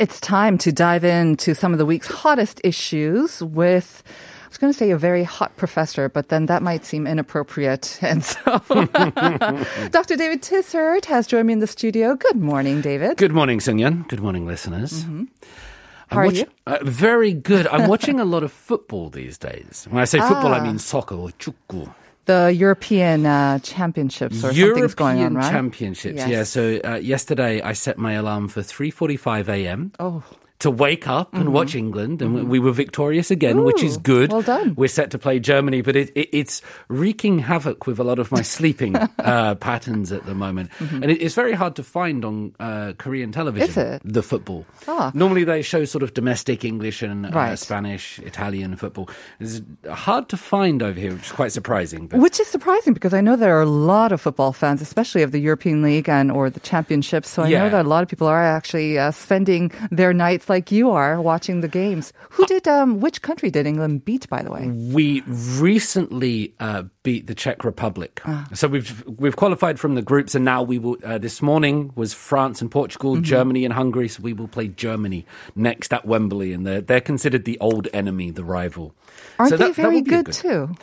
It's time to dive into some of the week's hottest issues with. I was going to say a very hot professor, but then that might seem inappropriate. And so, Dr. David Tizzard has joined me in the studio. Good morning, David. Good morning, Sungyeon. Good morning, listeners. How are you? Uh, very good. I'm watching a lot of football these days. When I say football, I Ah. mean soccer or 축구. The European uh, Championships or something's going on, right? Championships. Yes. Yeah. So uh, yesterday I set my alarm for 3:45 a.m. Oh. To wake up and watch England, and we were victorious again, which is good. well done. We're set to play Germany, but it, it, it's wreaking havoc with a lot of my sleeping uh, patterns at the moment, and it, it's very hard to find on uh, Korean television. Is it? the football? Ah. Normally they show sort of domestic English and uh, Spanish, Italian football. It's hard to find over here, which is quite surprising. But Which is surprising because I know there are a lot of football fans, especially of the European League and or the Championships. So I know that a lot of people are actually uh, spending their nights like you are watching the games. Who did? Um, which country did England beat? By the way, We recently uh, beat the Czech Republic, Ah. so we've we've qualified from the groups, and now we will. Uh, this morning was France and Portugal, Mm-hmm. Germany and Hungary, so we will play Germany next at Wembley, and they're they're considered the old enemy, the rival. aren't So they that- that very be a good, too?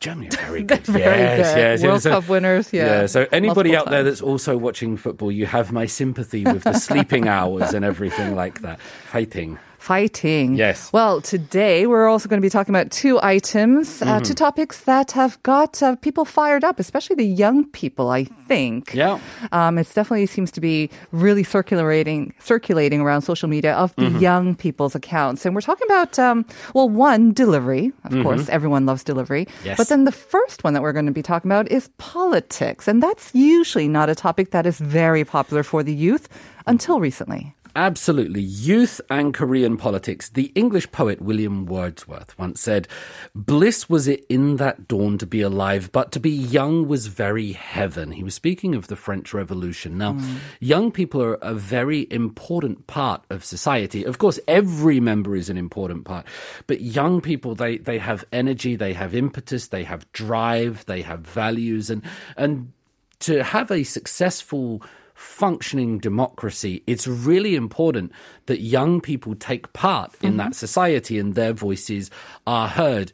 Germany are very good. Very yes, good. yes. World So- Cup winners, yeah. yeah. So anybody Multiple out there that's also watching football, you have my sympathy with the sleeping hours and everything like that. Fighting. Fighting. Yes. Well, today we're also going to be talking about two items, uh, Mm-hmm. two topics that have got uh, people fired up, especially the young people. I think. Yeah. Um, it definitely seems to be really circulating, circulating around social media of the Mm-hmm. young people's accounts, and we're talking about um, well, one delivery. Of course, everyone loves delivery. Mm-hmm. Yes. But then the first one that we're going to be talking about is politics, and that's usually not a topic that is very popular for the youth until recently. Absolutely. Youth and Korean politics. The English poet William Wordsworth once said, Bliss was it in that dawn to be alive, but to be young was very heaven. He was speaking of the French Revolution. Now, hmm. young people are a very important part of society. Of course, every member is an important part, but young people, they, they have energy, they have impetus, they have drive, they have values, and, and to have a successful functioning democracy, it's really important that young people take part in that mm-hmm. society and their voices are heard.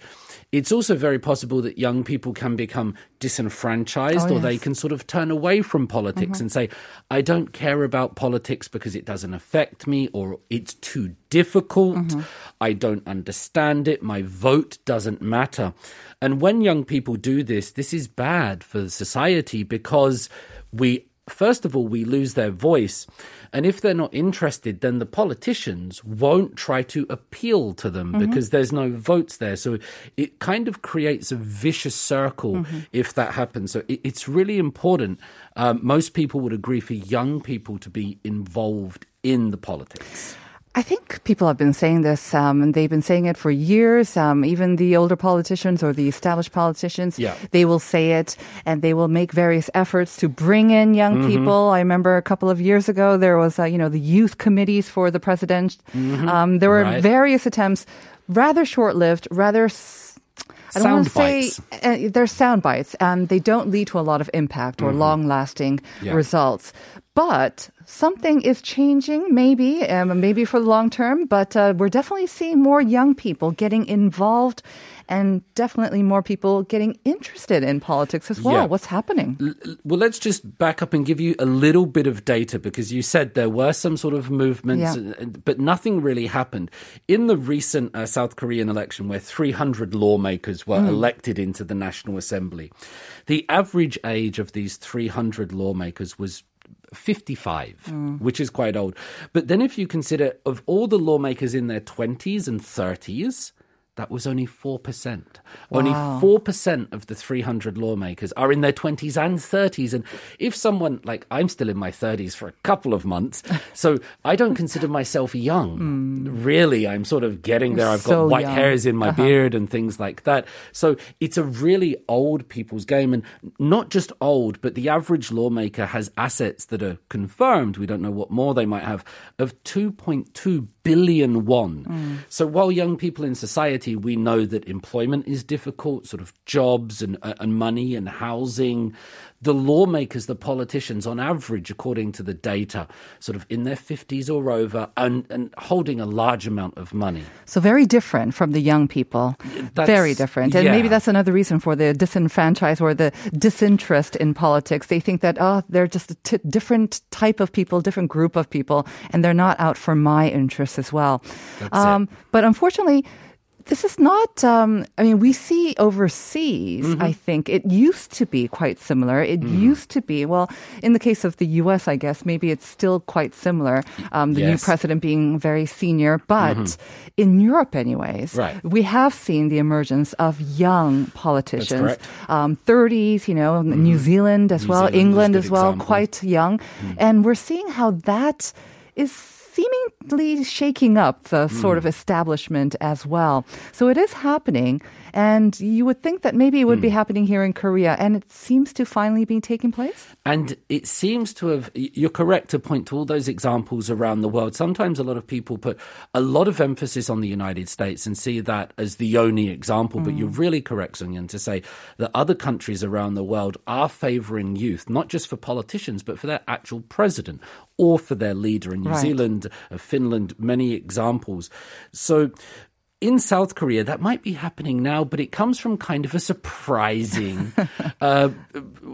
It's also very possible that young people can become disenfranchised Oh, or they can sort of turn away from politics mm-hmm. and say, I don't care about politics because it doesn't affect me or it's too difficult. Mm-hmm. I don't understand it. My vote doesn't matter. And when young people do this, this is bad for society because we First of all, we lose their voice. And if they're not interested, then the politicians won't try to appeal to them because there's no votes there. So it kind of creates a vicious circle if that happens. So it, it's really important. Um, most people would agree for young people to be involved in the politics. I think people have been saying this, um, and they've been saying it for years. Um, even the older politicians or the established politicians, Yeah. they will say it, and they will make various efforts to bring in young Mm-hmm. people. I remember a couple of years ago there was, uh, you know, the youth committees for the president. Um, there were Mm-hmm. Right. various attempts, rather short-lived, rather. S- I don't want to say uh, they're sound bites. and they don't lead to a lot of impact or long-lasting Mm-hmm. Yeah. results. But something is changing, maybe, um, maybe for the long term. But uh, we're definitely seeing more young people getting involved, and definitely more people getting interested in politics as well. Yeah. What's happening? L- Well, let's just back up and give you a little bit of data because you said there were some sort of movements, Yeah. but nothing really happened. In the recent uh, South Korean election, where 300 lawmakers were elected into the National Assembly, the average age of these 300 lawmakers was 55, mm. which is quite old. But then if you consider of all the lawmakers in their 20s and 30s, that was only 4%. Only 4% of the 300 lawmakers are in their 20s and 30s. And if someone, like I'm still in my 30s for a couple of months, so I don't consider myself young. Hmm. Really, I'm sort of getting there. I've got white young. hairs in my uh-huh. beard and things like that. So it's a really old people's game. And not just old, but the average lawmaker has assets that are confirmed. We don't know what more they might have of 2.2 billion won. Hmm. So while young people in society, we know that employment is difficult, sort of jobs and, uh, and money and housing, the lawmakers, the politicians, on average, according to the data, sort of in their 50s or over and, and holding a large amount of money. So very different from the young people. That's- very different. And maybe that's another reason for the disenfranchised or the disinterest in politics. They think that, oh, they're just a t- different type of people, different group of people, and they're not out for my interests as well. Um. But unfortunately, this is not, um, I mean, we see overseas, Mm-hmm. I think it used to be quite similar. It used to be, well, in the case of the US, I guess, maybe it's still quite similar. Um, the new Yes. Mm-hmm. president being very senior, but in Europe, anyways, Right. we have seen the emergence of young politicians. Mm-hmm. Um, 30s, you know, New Zealand as New well, Zealand England as well, example. Mm. quite young. And we're seeing how that is seemingly shaking up the sort Mm. of establishment as well. So it is happening. And you would think that maybe it would be Mm. happening here in Korea. And it seems to finally be taking place. And it seems to have, you're correct to point to all those examples around the world. Sometimes a lot of people put a lot of emphasis on the United States and see that as the only example. But you're really correct, Sunyan, to say that other countries around the world are favoring youth, not just for politicians, but for their actual president or for their leader. In New Right. Zealand, Finland, many examples. So, in South Korea, that might be happening now, but it comes from kind of a surprising uh,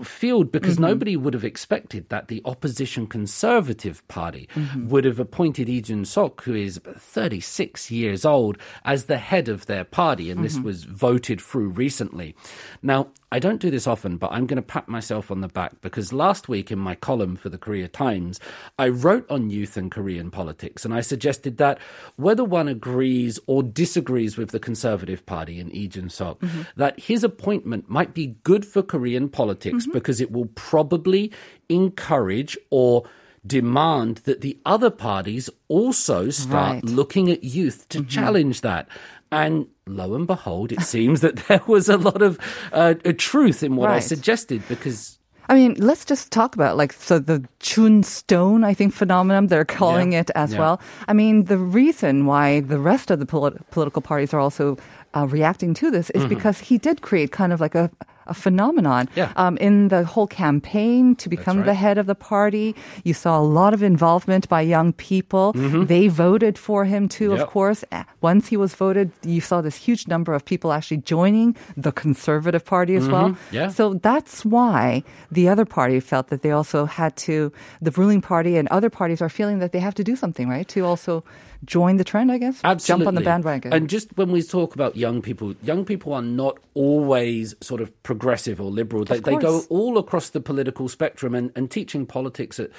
field because mm-hmm. nobody would have expected that the opposition Conservative Party mm-hmm. would have appointed Lee Jun-suk, who is 36 years old, as the head of their party, and this mm-hmm. was voted through recently. Now, I don't do this often, but I'm going to pat myself on the back because last week in my column for the Korea Times, I wrote on youth and Korean politics, and I suggested that whether one agrees or disagrees with the Conservative Party and Lee Jun-suk, mm-hmm. that his appointment might be good for Korean politics mm-hmm. because it will probably encourage or demand that the other parties also start Right. looking at youth to mm-hmm. challenge that. And lo and behold, it seems that there was a lot of uh, a truth in what I suggested because I mean, let's just talk about like so the Jun-suk, I think phenomenon they're calling Yeah. it as Yeah. well. I mean, the reason why the rest of the polit- political parties are also uh, reacting to this is because he did create kind of like a a phenomenon Mm-hmm. Yeah. um, in the whole campaign to become the head of the party. You saw a lot of involvement by young people. They voted for him too, of Mm-hmm. Course. Once he was voted, you saw this huge number of people actually joining the Conservative Party as well. Mm-hmm. Yeah. So that's why the other party felt that they also had to, the ruling party and other parties are feeling that they have to do something, right? To also join the trend, I guess? Absolutely. Jump on the bandwagon. And just when we talk about young people, young people are not always sort of progressive or liberal. They, they go all across the political spectrum and, and teaching politics at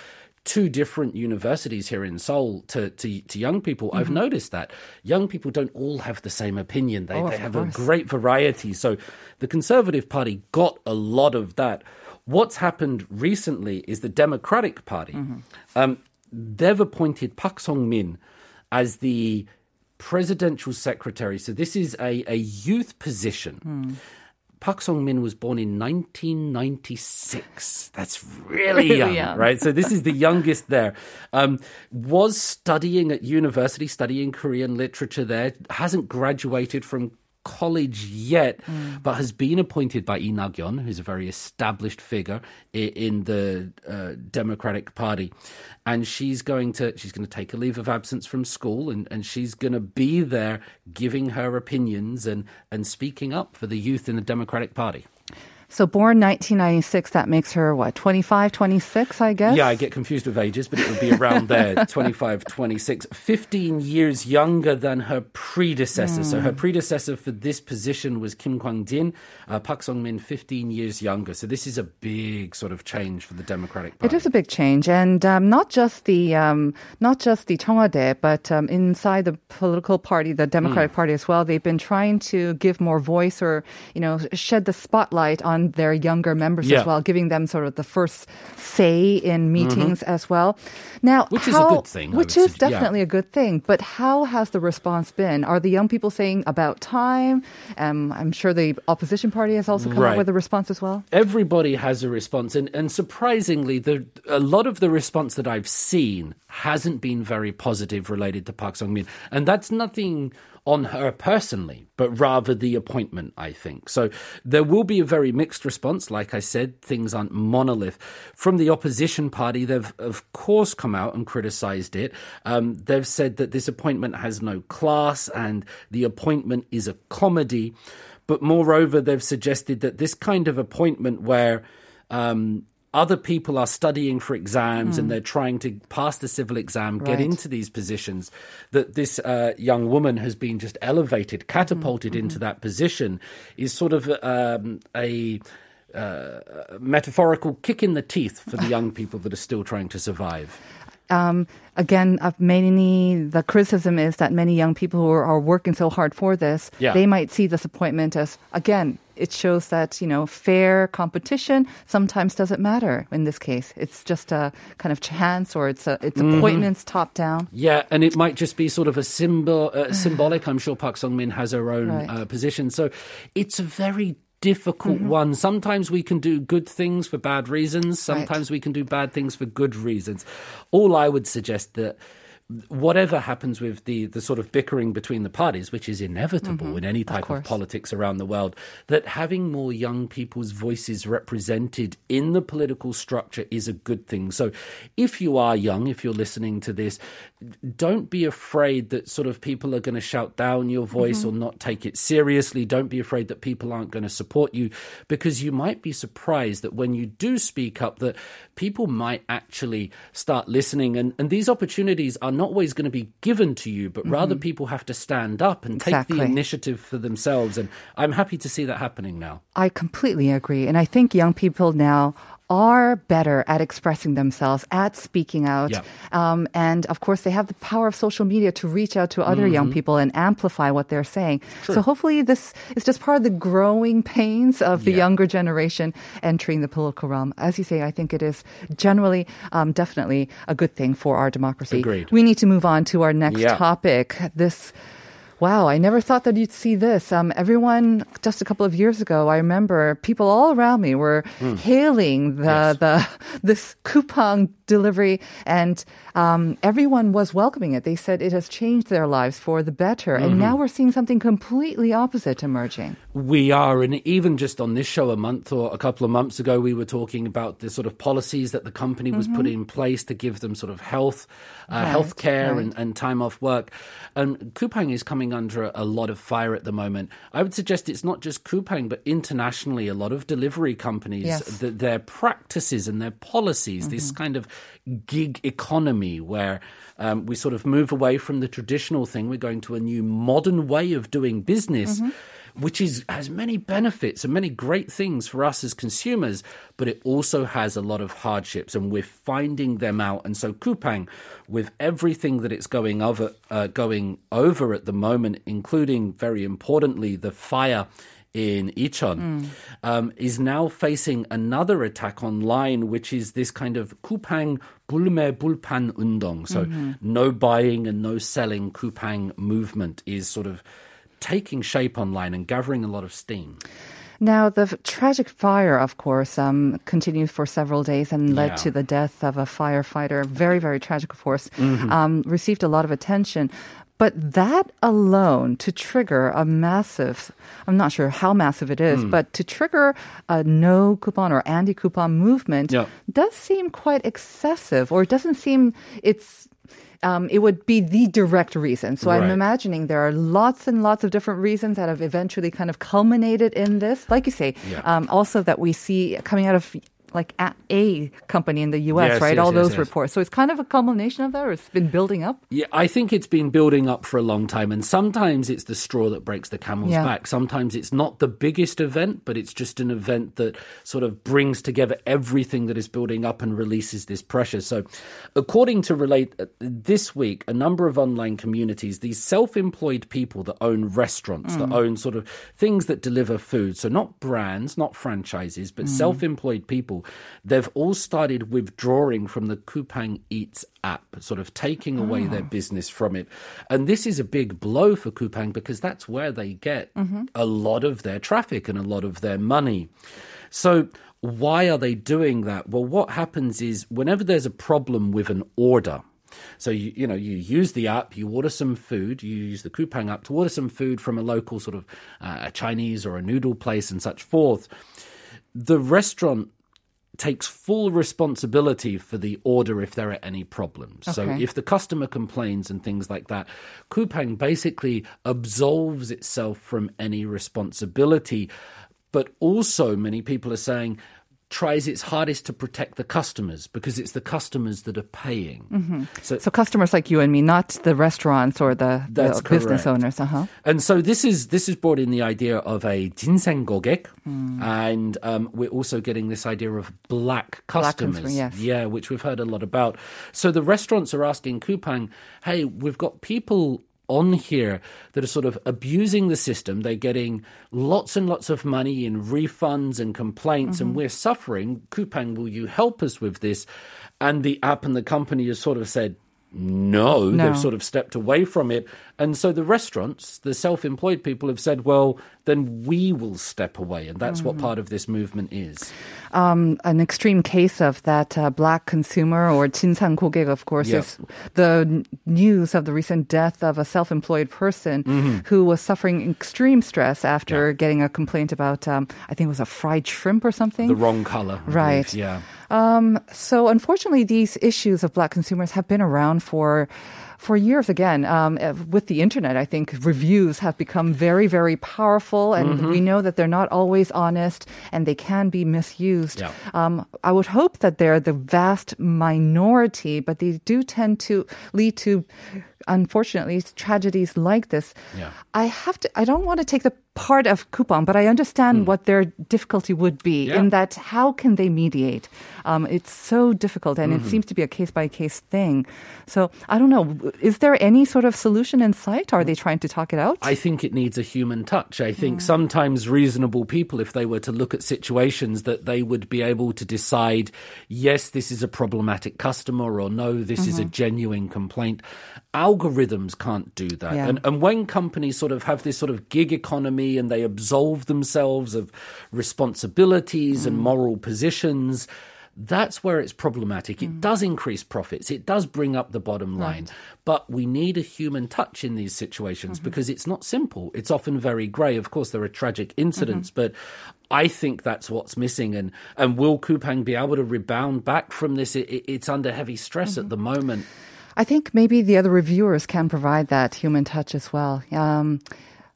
two different universities here in Seoul to, to, to young people. I've noticed that young people don't all have the same opinion. They, Mm-hmm. Oh, they have course. a great variety. So the Conservative Party got a lot of that. What's happened recently is the Democratic Party. Mm-hmm. Um, they've appointed Park Song Min as the presidential secretary. So this is a, a youth position. Hmm. Park Song Min was born in 1996. That's really, Really young, young. right? So this is the youngest there. Um, was studying at university, studying Korean literature there. Hasn't graduated from college yet, but has been appointed by Lee who's a very established figure in the uh, Democratic Party, and she's going to she's going to take a leave of absence from school, and, and she's going to be there giving her opinions and and speaking up for the youth in the Democratic Party. So born 1996, that makes her what, 25, 26, I guess? Yeah, I get confused with ages, but it would be around there, 25, 26. 15 years younger than her predecessor. Mm. So her hmm. predecessor for this position was Kim Kwang-jin, uh, Park Sung-min 15 years younger. So this is a big sort of change for the Democratic Party. It is a big change and um, not just the um, not just the Cheong Wa Dae, but um, inside the political party, the Democratic mm. Party as well, they've been trying to give more voice or, you know, shed the spotlight on their younger members Yeah. as well, giving them sort of the first say in meetings as well. Now, Mm-hmm. Which is a good thing, Which is sug- yeah. definitely a good thing. But how has the response been? Are the young people saying about time? Um, I'm sure the opposition party has also come Right. up with a response as well. everybody has a response and, and surprisingly the a lot of the response that I've seen hasn't been very positive related to Park Sung-min. And that's nothing on her personally but rather the appointment I think. So there will be a very mixed response. Like I said things aren't monolith. From the opposition party they've of course come out and criticized it. Um, they've said that this appointment has no class and the appointment is a comedy. But moreover, they've suggested that this kind of appointment where um, other people are studying for exams and they're trying to pass the civil exam, get Right. into these positions, that this uh, young woman has been just elevated, catapulted into that position, is sort of um, a. Uh, metaphorical kick in the teeth for the young people that are still trying to survive. um, again, uh, many the criticism is that many young people who are, are working so hard for this, Yeah. they might see this appointment as again. It shows that you know fair competition sometimes doesn't matter. In this case, it's just a kind of chance, or it's a, it's Mm-hmm. appointments top down. Yeah, and it might just be sort of a symbol, uh, symbolic. I'm sure Park Sung Min has her own Right. uh, position, so it's a very difficult Mm-hmm. one. Sometimes we can do good things for bad reasons. Sometimes we can do bad things for good reasons. All I would suggest that whatever happens with the, the sort of bickering between the parties, which is inevitable mm-hmm. in any type of, course. politics around the world, that having more young people's voices represented in the political structure is a good thing. So if you are young, if you're listening to this, don't be afraid that sort of people are going to shout down your voice mm-hmm. or not take it seriously. Don't be afraid that people aren't going to support you because you might be surprised that when you do speak up that people might actually start listening and, and these opportunities are not always going to be given to you, but rather mm-hmm. people have to stand up and take the initiative for themselves. And I'm happy to see that happening now. I completely agree. And I think young people now are better at expressing themselves, at speaking out. Yeah. Um, and of course, they have the power of social media to reach out to other Mm-hmm. young people and amplify what they're saying. So hopefully, this is just part of the growing pains of the Yeah. younger generation entering the political realm. As you say, I think it is generally, um, definitely a good thing for our democracy. Agreed. We need to move on to our next Yeah. topic. This Wow, I never thought that you'd see this. Um, everyone, just a couple of years ago, I remember people all around me were hailing the, Yes. the this Coupang delivery, and um, everyone was welcoming it. They said it has changed their lives for the better, and now we're seeing something completely opposite emerging. We are, and even just on this show a month or a couple of months ago, we were talking about the sort of policies that the company was putting in place to give them sort of health, uh, Right, health care right. and, and time off work. And Coupang is coming under a, a lot of fire at the moment. I would suggest it's not just Coupang, but internationally, a lot of delivery companies, Yes. th- their practices and their policies, this kind of gig economy where um, we sort of move away from the traditional thing. We're going to a new modern way of doing business. Which is has many benefits and many great things for us as consumers, but it also has a lot of hardships, and we're finding them out. And so Coupang, with everything that it's going over, uh, going over at the moment, including very importantly the fire in Icheon, um, is now facing another attack online, which is this kind of Coupang Bulme Bulpan Undong. So no buying and no selling Coupang movement is sort of taking shape online and gathering a lot of steam. Now, the tragic fire, of course, um, continued for several days and led Yeah. to the death of a firefighter. Very, very tragic, of course. Mm-hmm. Um, received a lot of attention. But that alone to trigger a massive, I'm not sure how massive it is, Hmm. but to trigger a no Coupang or anti Coupang movement Yeah. does seem quite excessive, or it doesn't seem it's um, it would be the direct reason. So I'm imagining there are lots and lots of different reasons that have eventually kind of culminated in this. Like you say, Yeah. um, also that we see coming out of like a, a company in the U.S., Yes, right? yes, All yes, those reports. So it's kind of a culmination of that, or it's been building up. Yeah, I think it's been building up for a long time, and sometimes it's the straw that breaks the camel's Yeah. back. Sometimes it's not the biggest event, but it's just an event that sort of brings together everything that is building up and releases this pressure. So, according to Relate, uh, this week, a number of online communities, these self employed people that own restaurants, that own sort of things that deliver food, so not brands, not franchises, but self employed people, they've all started withdrawing from the Coupang Eats app, sort of taking away their business from it. And this is a big blow for Coupang because that's where they get a lot of their traffic and a lot of their money. So, why are they doing that? Well, what happens is whenever there's a problem with an order, so you you know you use the app, you order some food, you use the Coupang app to order some food from a local sort of uh, a Chinese or a noodle place and such forth. The restaurant takes full responsibility for the order if there are any problems. So if the customer complains and things like that, Coupang basically absolves itself from any responsibility. But also, many people are saying tries its hardest to protect the customers because it's the customers that are paying. So, So customers like you and me, not the restaurants or the, the business owners. Uh-huh. And so this is this is brought in the idea of a jinsang gogek, and um, we're also getting this idea of black Black customers. consumer, yes. Yeah, which we've heard a lot about. So the restaurants are asking Coupang, "Hey, we've got people." On here that are sort of abusing the system. They're getting lots and lots of money in refunds and complaints, and mm-hmm. we're suffering. Coupang, will you help us with this? And the app and the company has sort of said, no, No. they've sort of stepped away from it. And so the restaurants, the self employed people have said, well, then we will step away. And that's what part of this movement is. um, an extreme case of that uh, black consumer or 진상 고객, of course, Yeah. is the n- news of the recent death of a self-employed person who was suffering extreme stress after Mm-hmm. Yeah. getting a complaint about, um, I think it was a fried shrimp or something. The wrong color. I Right. believe. Yeah. Um, so unfortunately, these issues of black consumers have been around for for years. Again, um, uh, with the internet, I think reviews have become very, very powerful, and Mm-hmm. we know that they're not always honest and they can be misused. Yeah. Um, I would hope that they're the vast minority, but they do tend to lead to. Unfortunately, tragedies like this. Yeah. I have to. I don't want to take the part of Coupang, but I understand what their difficulty would be. Yeah. in that how can they mediate? Um, it's so difficult, and Mm-hmm. it seems to be a case by case thing. So I don't know. Is there any sort of solution in sight? Are they trying to talk it out? I think it needs a human touch. I think sometimes reasonable people, if they were to look at situations, that they would be able to decide, yes, this is a problematic customer, or no, this is a genuine complaint. Algorithms can't do that. Yeah. And, and when companies sort of have this sort of gig economy and they absolve themselves of responsibilities and mm. moral positions, that's where it's problematic. It mm. does increase profits. It does bring up the bottom line. But we need a human touch in these situations mm-hmm. because it's not simple. It's often very grey. Of course, there are tragic incidents, mm-hmm. but I think that's what's missing. And, and will Coupang be able to rebound back from this? It, it- it's under heavy stress at mm-hmm. the moment. I think maybe the other reviewers can provide that human touch as well. Um,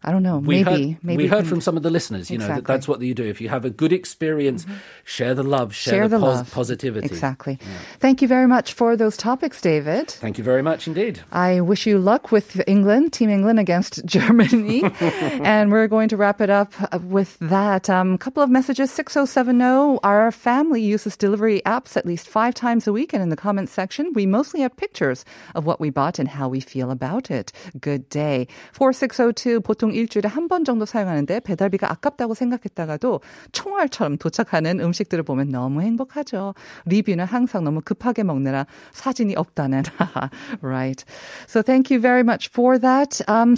I don't know. We maybe heard, maybe we heard from some of the listeners, you know, that that's what you do. If you have a good experience, share the love, share, share the pos- love. positivity. Exactly. Thank you very much for those topics, David. Thank you very much indeed. I wish you luck with England, Team England against Germany. and we're going to wrap it up with that. A um, couple of messages 6070. Our family uses delivery apps at least five times a week. And in the comments section, we mostly have pictures of what we bought and how we feel about it. Good day. 4602. 보통 일주일에 한 번 정도 사용하는데 배달비가 아깝다고 생각했다가도 총알처럼 도착하는 음식들을 보면 너무 행복하죠. 리뷰는 항상 너무 급하게 먹느라 사진이 없다는. right. So thank you very much for that. Um,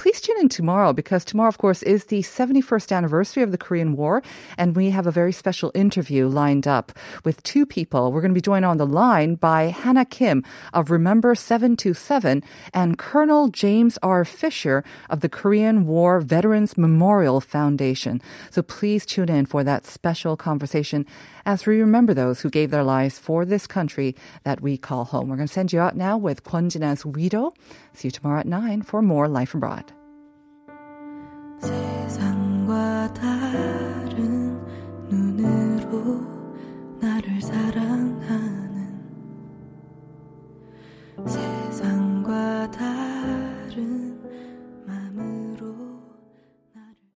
please tune in tomorrow because tomorrow, of course, is the 71st anniversary of the Korean War. And we have a very special interview lined up with two people. We're going to be joined on the line by Hannah Kim of Remember 727 and Colonel James R. Fisher of the Korean War Veterans Memorial Foundation. So please tune in for that special conversation as we remember those who gave their lives for this country that we call home. We're going to send you out now with Kwon Jin's Widow. See you tomorrow at 9 for more Life Abroad. 세상과 다른 눈으로 나를 사랑하는 세상과 다른